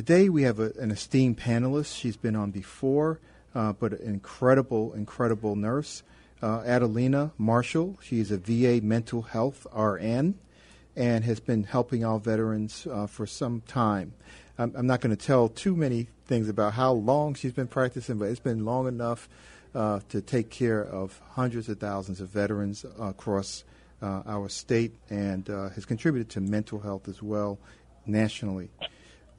Today we have a, an esteemed panelist. She's been on before, uh, but an incredible, incredible nurse, uh, Adelina Marshall. She is a VA mental health RN and has been helping our veterans uh, for some time. I'm, I'm not going to tell too many things about how long she's been practicing, but it's been long enough uh, to take care of hundreds of thousands of veterans across uh, our state and uh, has contributed to mental health as well nationally.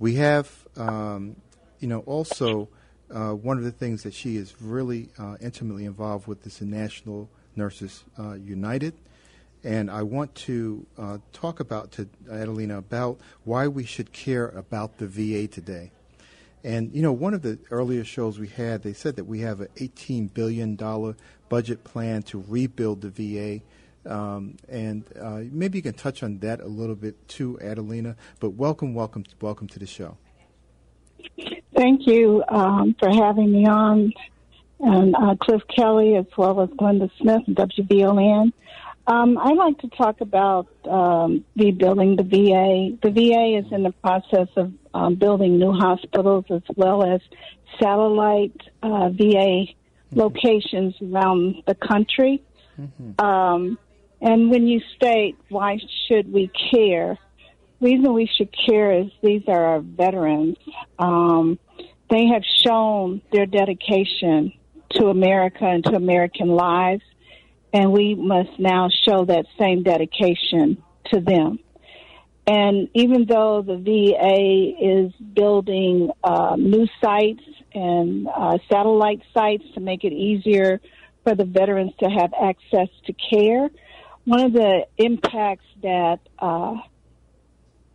We have, um, you know, also uh, one of the things that she is really uh, intimately involved with is the National Nurses uh, United. And I want to uh, talk about to Adelina about why we should care about the VA today. And you know, one of the earlier shows we had, they said that we have an $18 billion budget plan to rebuild the VA. Um, and uh, maybe you can touch on that a little bit too, Adelina. But welcome, welcome, welcome to the show. Thank you um, for having me on, and uh, Cliff Kelly as well as Glenda Smith and WVON. Um, I'd like to talk about um, rebuilding the VA. The VA is in the process of um, building new hospitals as well as satellite uh, VA mm-hmm. locations around the country. Mm-hmm. Um, and when you state why should we care, reason we should care is these are our veterans. Um, they have shown their dedication to America and to American lives, and we must now show that same dedication to them. And even though the VA is building uh, new sites and uh, satellite sites to make it easier for the veterans to have access to care, one of the impacts that uh,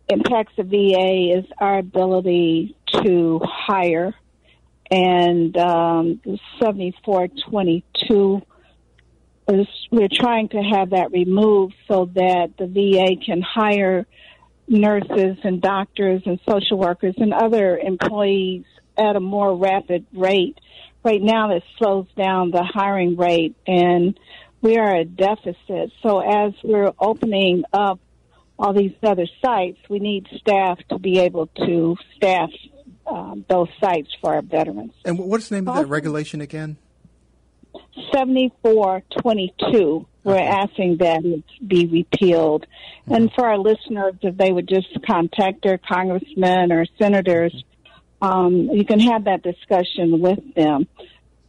impacts the VA is our ability to hire, and um, 7422 is we're trying to have that removed so that the VA can hire nurses and doctors and social workers and other employees at a more rapid rate. Right now, this slows down the hiring rate, and we are at deficit. So as we're opening up all these other sites, we need staff to be able to staff um, those sites for our veterans. And what's the name of that regulation again? 7422. We're okay. asking that it be repealed. Mm-hmm. And for our listeners, if they would just contact their congressmen or senators, um, you can have that discussion with them.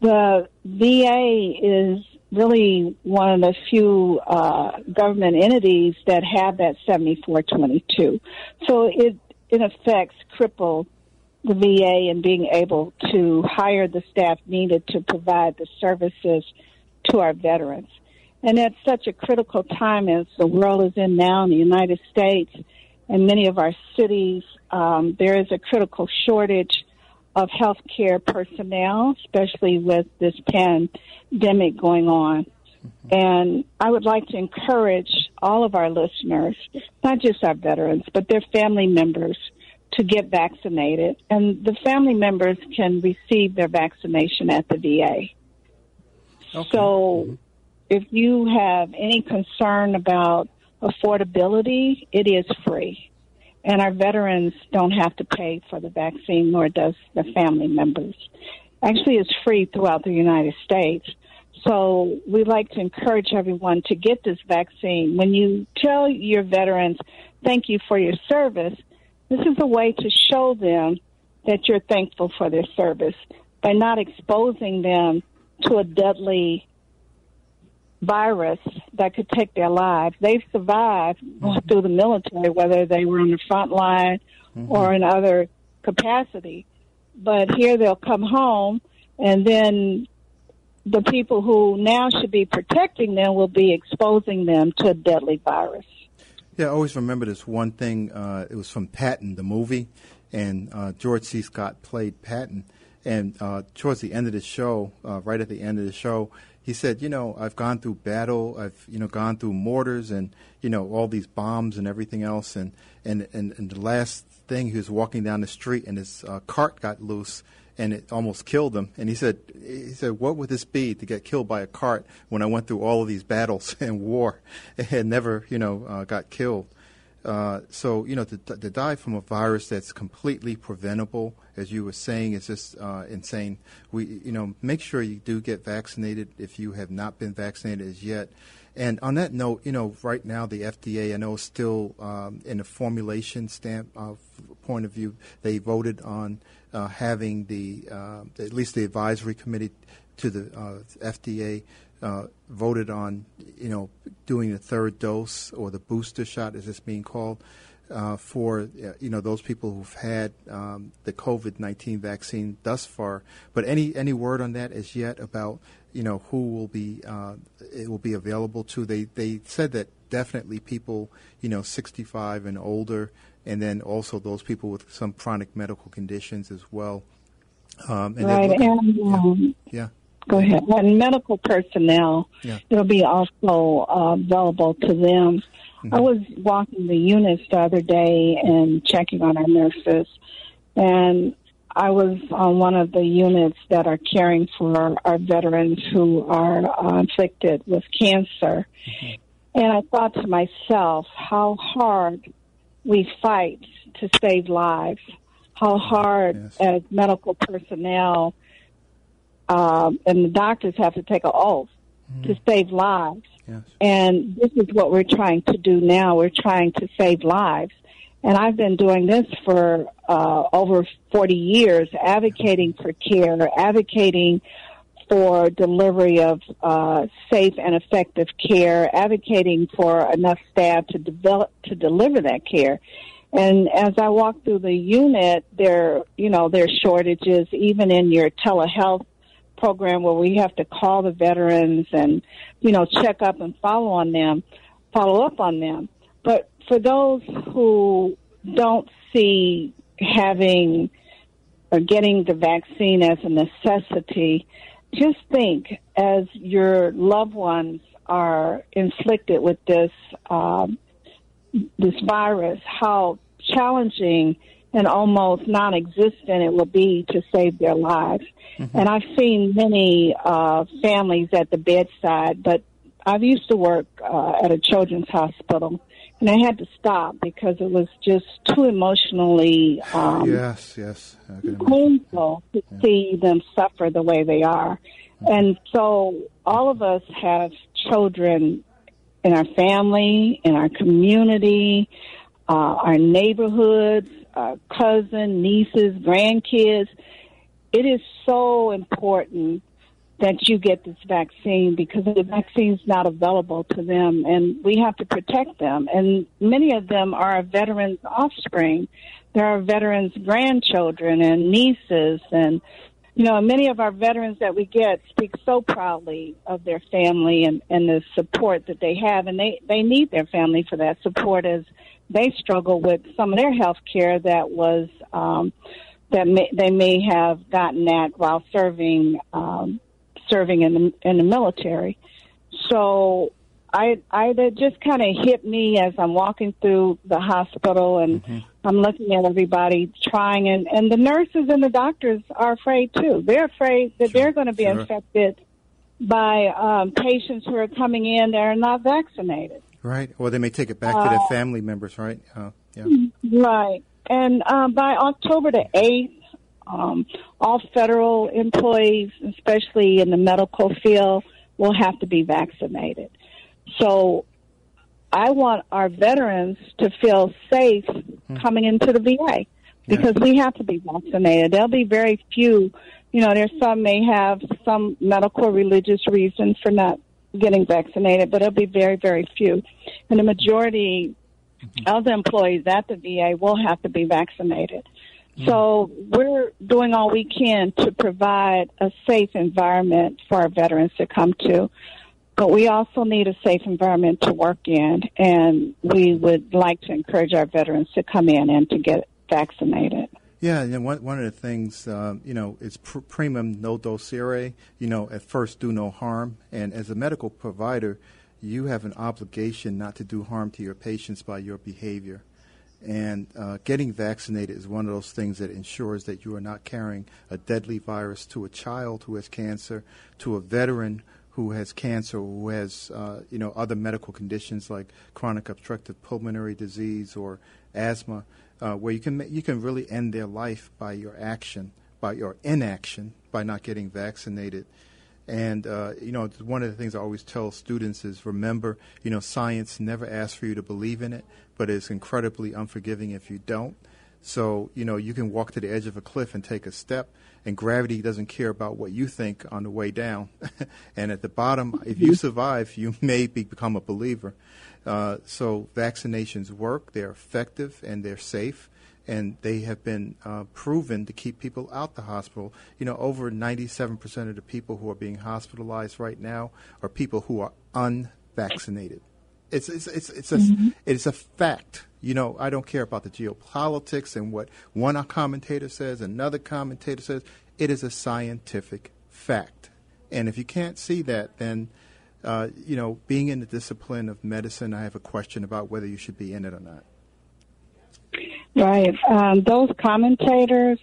The VA is really one of the few uh, government entities that have that 7422. So it, in effect, crippled the VA in being able to hire the staff needed to provide the services to our veterans. And at such a critical time as the world is in now in the United States and many of our cities, um, there is a critical shortage of healthcare personnel, especially with this pandemic going on. Mm-hmm. And I would like to encourage all of our listeners, not just our veterans, but their family members, to get vaccinated. And the family members can receive their vaccination at the VA. Okay. So if you have any concern about affordability, it is free and our veterans don't have to pay for the vaccine, nor does the family members. Actually, it's free throughout the United States. So we like to encourage everyone to get this vaccine. When you tell your veterans, thank you for your service, this is a way to show them that you're thankful for their service by not exposing them to a deadly virus that could take their lives. They've survived mm-hmm. through the military, whether they were on the front line mm-hmm. or in other capacity. But here they'll come home, and then the people who now should be protecting them will be exposing them to a deadly virus. Yeah, I always remember this one thing. Uh, it was from Patton, the movie, and uh, George C. Scott played Patton. And uh, towards the end of the show, uh, right at the end of the show, he said, "You know, I've gone through battle. I've you know gone through mortars and you know all these bombs and everything else. And and and, and the last thing, he was walking down the street and his uh, cart got loose." and it almost killed him. And he said, he said, what would this be to get killed by a cart when I went through all of these battles and war and never, you know, uh, got killed? Uh, so you know to, to, die from a virus that's completely preventable, as you were saying, is just uh, insane. We you know make sure you do get vaccinated if you have not been vaccinated as yet. And on that note, you know right now the FDA I know is still um, in a formulation stamp uh, point of view. They voted on uh, having the uh, at least the advisory committee to the FDA uh, voted on, you know, doing the third dose or the booster shot, as it's being called, uh, for uh, you know those people who've had um, the COVID nineteen vaccine thus far. But any any word on that as yet about you know who will be uh, it will be available to? They they said that definitely people you know sixty five and older, and then also those people with some chronic medical conditions as well. Um, and right, looking, and um, yeah. yeah. Go ahead. And medical personnel, yeah. it'll be also uh, available to them. Mm-hmm. I was walking the units the other day and checking on our nurses, and I was on one of the units that are caring for our veterans who are uh, afflicted with cancer. Mm-hmm. And I thought to myself how hard we fight to save lives, how hard yes. as medical personnel um, and the doctors have to take an oath mm. to save lives. Yes. And this is what we're trying to do now. We're trying to save lives. And I've been doing this for uh, over 40 years, advocating for care, advocating for delivery of uh, safe and effective care, advocating for enough staff to develop to deliver that care. And as I walk through the unit, there, you know, there's shortages even in your telehealth program where we have to call the veterans and, you know, check up and follow on them, follow up on them. But for those who don't see having or getting the vaccine as a necessity, just think as your loved ones are inflicted with this um, this virus, how challenging and almost non-existent it will be to save their lives. Mm-hmm. And I've seen many uh, families at the bedside, but I've used to work uh, at a children's hospital, and I had to stop because it was just too emotionally um, yes, yes, painful to yeah. see them suffer the way they are. Mm-hmm. And so all of us have children in our family, in our community, uh, our neighborhoods, uh, cousin, nieces, grandkids. It is so important that you get this vaccine because the vaccine is not available to them and we have to protect them. And many of them are veterans' offspring. There are veterans' grandchildren and nieces and you know, many of our veterans that we get speak so proudly of their family and, and the support that they have, and they, they need their family for that support as they struggle with some of their health care that was um, that may, they may have gotten at while serving um, serving in the in the military. So I I that just kind of hit me as I'm walking through the hospital and mm-hmm. I'm looking at everybody trying and and the nurses and the doctors are afraid too. They're afraid that sure. they're going to be sure. infected by um, patients who are coming in that are not vaccinated. Right. Or they may take it back to their uh, family members, right? Uh, yeah. Right. And uh, by October the 8th, um, all federal employees, especially in the medical field, will have to be vaccinated. So I want our veterans to feel safe hmm. coming into the VA because yeah. we have to be vaccinated. There'll be very few, you know, there's some may have some medical religious reasons for not getting vaccinated, but it'll be very, very few. And the majority mm-hmm. of the employees at the VA will have to be vaccinated. So we're doing all we can to provide a safe environment for our veterans to come to. But we also need a safe environment to work in, and we would like to encourage our veterans to come in and to get vaccinated. Yeah, and one one of the things, um, you know, it's pr- primum non nocere. You know, at first do no harm, and as a medical provider, you have an obligation not to do harm to your patients by your behavior. And uh, getting vaccinated is one of those things that ensures that you are not carrying a deadly virus to a child who has cancer, to a veteran who has cancer, who has uh, you know other medical conditions like chronic obstructive pulmonary disease or asthma uh, where you can you can really end their life by your action, by your inaction, by not getting vaccinated. And uh, you know, one of the things I always tell students is remember, you know, science never asks for you to believe in it, but it's incredibly unforgiving if you don't. So you know, you can walk to the edge of a cliff and take a step, and gravity doesn't care about what you think on the way down. and at the bottom, if you survive, you may be, become a believer. Uh, so vaccinations work, they're effective, and they're safe, and they have been uh, proven to keep people out of the hospital. You know, over 97% of the people who are being hospitalized right now are people who are unvaccinated. It's it's it's it's a mm-hmm. it's a fact. You know, I don't care about the geopolitics and what one commentator says, another commentator says. It is a scientific fact, and if you can't see that, then uh, you know, being in the discipline of medicine, I have a question about whether you should be in it or not. Right. Um, those commentators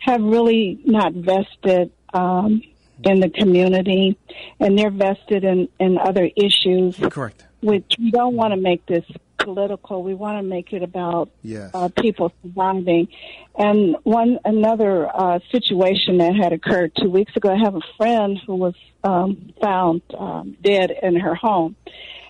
have really not vested um, in the community, and they're vested in, in other issues. Correct. Which we don't want to make this political. We want to make it about yes. uh, people surviving. And one another uh, situation that had occurred two weeks ago. I have a friend who was um, found um, dead in her home,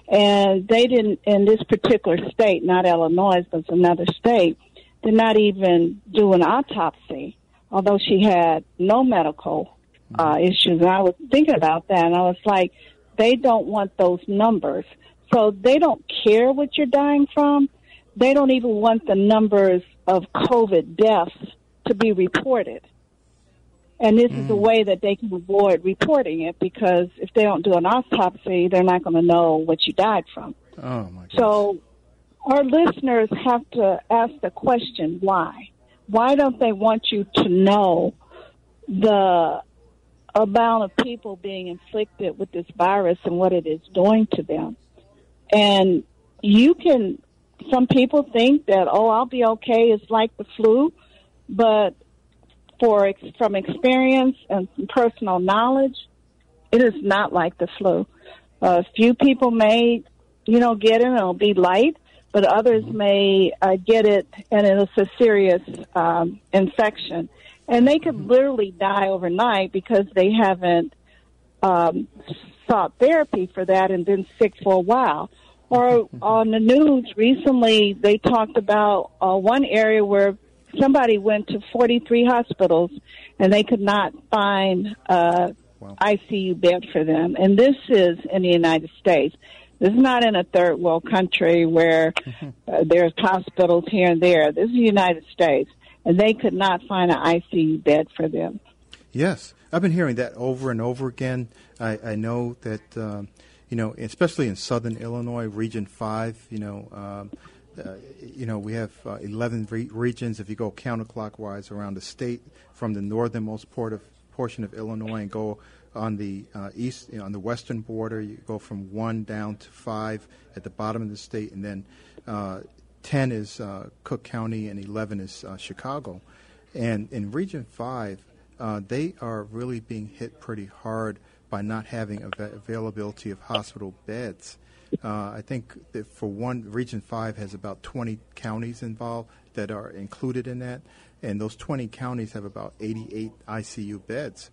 and they didn't in this particular state, not Illinois, but another state, did not even do an autopsy, although she had no medical uh, issues. And I was thinking about that, and I was like, they don't want those numbers. So they don't care what you're dying from. They don't even want the numbers of COVID deaths to be reported. And this mm. is a mm. way that they can avoid reporting it because if they don't do an autopsy, they're not going to know what you died from. Oh my goodness. So our listeners have to ask the question why? Why don't they want you to know the amount of people being inflicted with this virus and what it is doing to them? And you can, some people think that, oh, I'll be okay. It's like the flu. But for, from experience and personal knowledge, it is not like the flu. A few people may, you know, get it and it'll be light, but others mm-hmm. may uh, get it and it's a serious um, infection. And they could mm-hmm. literally die overnight because they haven't um, sought therapy for that and been sick for a while. Or on the news recently, they talked about uh, one area where somebody went to 43 hospitals and they could not find a wow. ICU bed for them. And this is in the United States. This is not in a third world country where uh, there's hospitals here and there. This is the United States, and they could not find an ICU bed for them. Yes, I've been hearing that over and over again. I, I know that um, you know, especially in southern Illinois, Region Five. You know, um, uh, you know, we have uh, 11 re- regions. If you go counterclockwise around the state, from the northernmost port of, portion of Illinois, and go on the uh, east, you know, on the western border, you go from one down to five at the bottom of the state, and then uh, 10 is uh, Cook County, and 11 is uh, Chicago. And in Region Five, they are really being hit pretty hard by not having av- availability of hospital beds. Uh, I think that for one, Region 5 has about 20 counties involved that are included in that, and those 20 counties have about 88 ICU beds.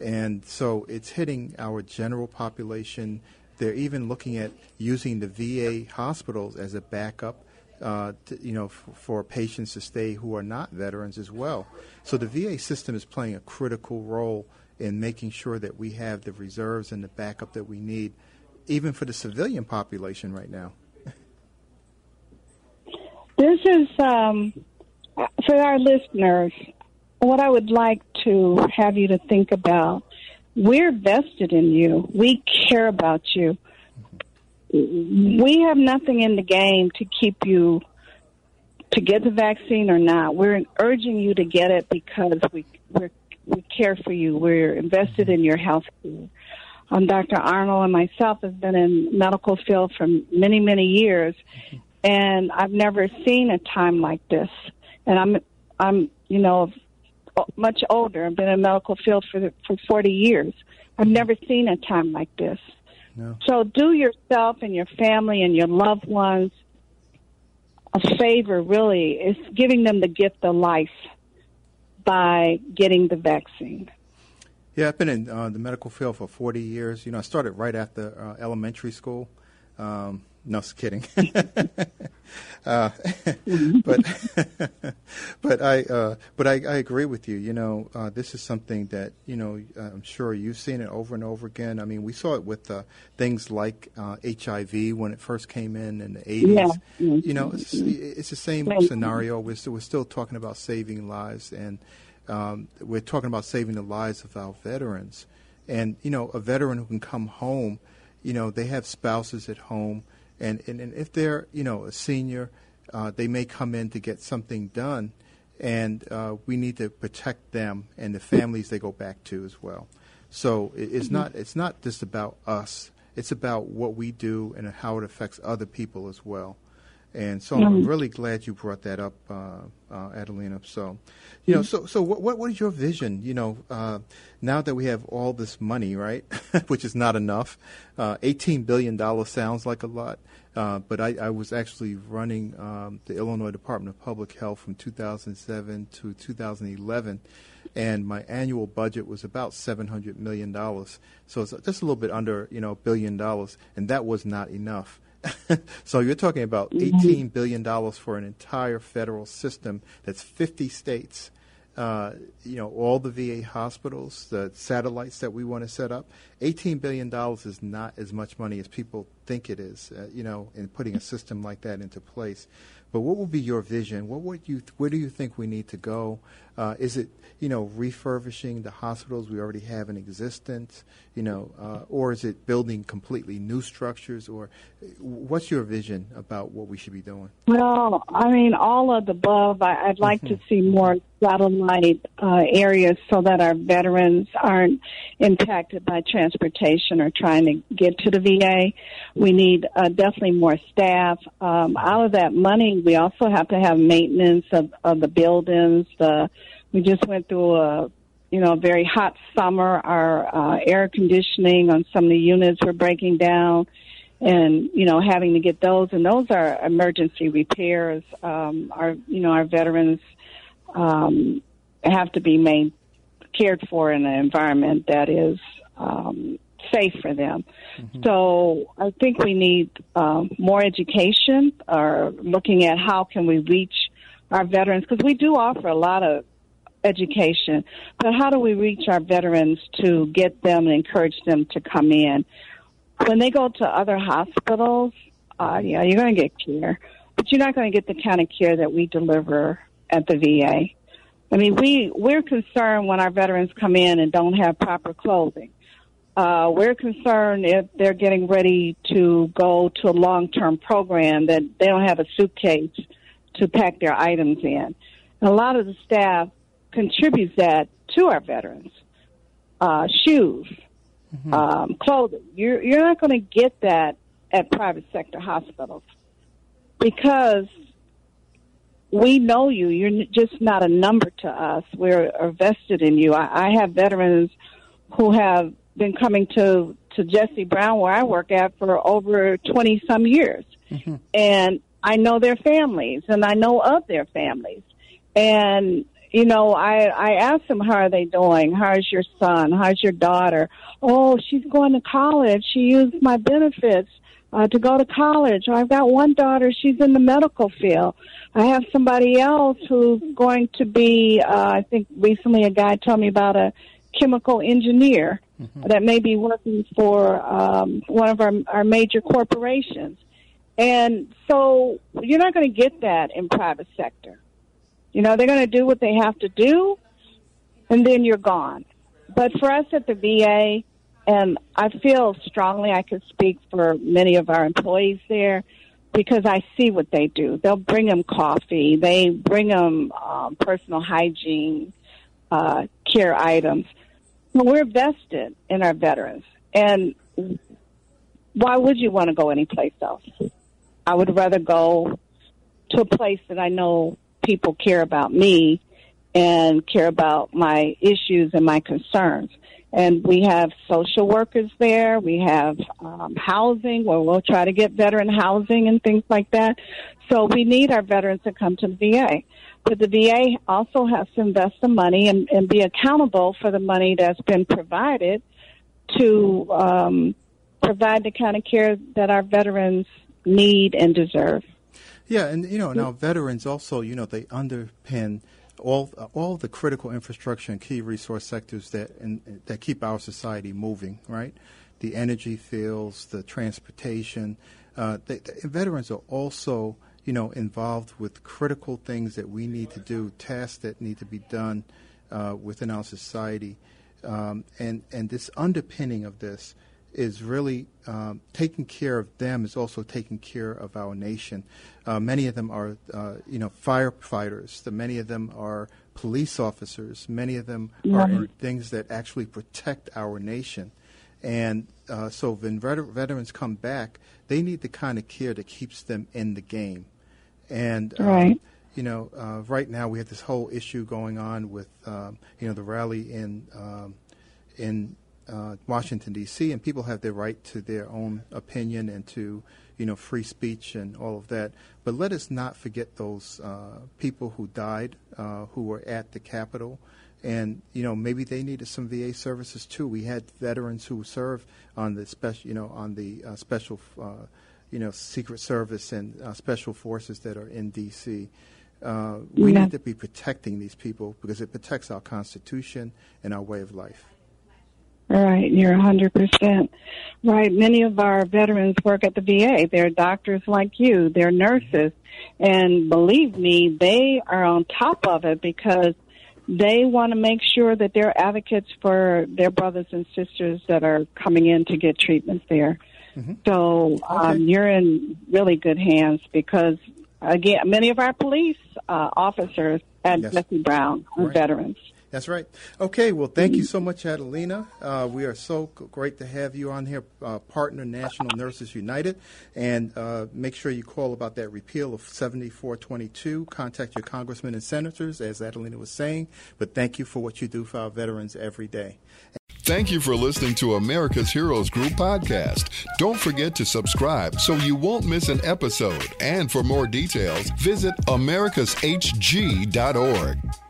And so it's hitting our general population. They're even looking at using the VA hospitals as a backup, uh, to, you know, f- for patients to stay who are not veterans as well. So the VA system is playing a critical role in making sure that we have the reserves and the backup that we need, even for the civilian population right now. This is um, for our listeners. What I would like to have you to think about: we're vested in you. We care about you. We have nothing in the game to keep you to get the vaccine or not. We're urging you to get it because we we're, we care for you. We're invested in your health care. Um, Dr. Arnold and myself have been in medical field for many many years, and I've never seen a time like this. And I'm I'm you know much older. I've been in medical field for for 40 years. I've never seen a time like this. No. So do yourself and your family and your loved ones a favor. Really, is giving them the gift of life by getting the vaccine. Yeah, I've been in uh, the medical field for 40 years. You know, I started right after uh, elementary school. Um, no, just kidding. uh, but but I uh, but I, I, agree with you. You know, uh, this is something that you know I'm sure you've seen it over and over again. I mean, we saw it with uh, things like HIV uh, when it first came in in the 80s. Yeah. You know, it's, it's the same scenario. We're still, we're still talking about saving lives, and um, we're talking about saving the lives of our veterans. And you know, a veteran who can come home, you know, they have spouses at home and, and, and if they're, you know, a senior, uh, they may come in to get something done, and uh, we need to protect them and the families they go back to as well. So it's not it's not just about us. It's about what we do and how it affects other people as well. And so I'm mm-hmm. really glad you brought that up, uh, uh, Adelina. So, you know, so so what what is your vision? You know, uh, now that we have all this money, right, which is not enough, uh, eighteen billion dollars sounds like a lot, uh, but I, I, was actually running um, the Illinois Department of Public Health from 2007 to 2011, and my annual budget was about seven hundred million dollars. So it's just a little bit under, you know, a billion dollars, and that was not enough. so you're talking about mm-hmm. $18 billion for an entire federal system that's 50 states. Uh, you know, all the VA hospitals, the satellites that we want to set up. $18 billion is not as much money as people think it is, uh, you know, in putting a system like that into place. But what will be your vision? What would you, where do you think we need to go? Uh, is it, you know, refurbishing the hospitals we already have in existence, you know, uh, or is it building completely new structures? Or what's your vision about what we should be doing? Well, I mean, all of the above. I, would like mm-hmm. to see more satellite uh, areas so that our veterans aren't impacted by transportation or trying to get to the VA. We need uh, definitely more staff. Um, out of that money, we also have to have maintenance of, of the buildings. The we just went through a you know a very hot summer. Our uh, air conditioning on some of the units were breaking down and you know having to get those and those are emergency repairs um our you know our veterans um have to be made cared for in an environment that is um safe for them mm-hmm. so i think we need um more education or looking at how can we reach our veterans because we do offer a lot of education but how do we reach our veterans to get them and encourage them to come in when they go to other hospitals, uh, yeah, you're going to get care, but you're not going to get the kind of care that we deliver at the VA. I mean, we we're concerned when our veterans come in and don't have proper clothing. Uh, we're concerned if they're getting ready to go to a long-term program that they don't have a suitcase to pack their items in. And a lot of the staff contributes that to our veterans. Uh, shoes, mm-hmm. um, clothing. You're you're not going to get that at private sector hospitals because we know you. You're just not a number to us. We're vested in you. I, I have veterans who have been coming to to Jesse Brown, where I work at, for over twenty some years, mm-hmm. and I know their families, and I know of their families, and you know, I I asked them how are they doing? How's your son? How's your daughter? Oh, she's going to college. She used my benefits uh, to go to college. I've got one daughter. She's in the medical field. I have somebody else who's going to be. Uh, I think recently a guy told me about a chemical engineer mm-hmm. that may be working for um, one of our our major corporations. And so you're not going to get that in private sector. You know, they're going to do what they have to do, and then you're gone. But for us at the VA, and I feel strongly I could speak for many of our employees there, because I see what they do. They'll bring them coffee. They bring them um, personal hygiene uh, care items. We're vested in our veterans, and why would you want to go anyplace else? I would rather go to a place that I know people care about me and care about my issues and my concerns. And we have social workers there. We have um, housing where we'll try to get veteran housing and things like that. So we need our veterans to come to the VA. But the VA also has to invest the money and, and be accountable for the money that's been provided to um, provide the kind of care that our veterans need and deserve. Yeah, and you know, now veterans also, you know, they underpin all all the critical infrastructure and key resource sectors that and, that keep our society moving, right? The energy fields, the transportation. Uh, they, the veterans are also, you know, involved with critical things that we need to do, tasks that need to be done uh, within our society, um, and and this underpinning of this is really um, taking care of them is also taking care of our nation. Uh, many of them are, uh, you know, firefighters. The, many of them are police officers. Many of them yeah. are in things that actually protect our nation. And uh, so when vet- veterans come back, they need the kind of care that keeps them in the game. And um, right. you know, uh, right now we have this whole issue going on with um, you know the rally in um, in uh, Washington D.C. and people have their right to their own opinion and to you know free speech and all of that. But let us not forget those uh, people who died, uh, who were at the Capitol, and you know maybe they needed some VA services too. We had veterans who served on the special, you know, on the uh, special, uh, you know, Secret Service and uh, special forces that are in D.C. Uh, we yeah. need to be protecting these people because it protects our Constitution and our way of life. Right, you're 100% right. Many of our veterans work at the VA. They're doctors like you, they're nurses. And believe me, they are on top of it because they want to make sure that they're advocates for their brothers and sisters that are coming in to get treatment there. Mm-hmm. So um, okay. you're in really good hands because, again, many of our police uh, officers at yes. Jesse Brown are right. veterans. That's right. Okay, well, thank you so much, Adelina. Uh, we are so great to have you on here, uh, partner National Nurses United. And uh, make sure you call about that repeal of 7422. Contact your congressmen and senators, as Adelina was saying. But thank you for what you do for our veterans every day. Thank you for listening to America's Heroes Group podcast. Don't forget to subscribe so you won't miss an episode. And for more details, visit americashg.org.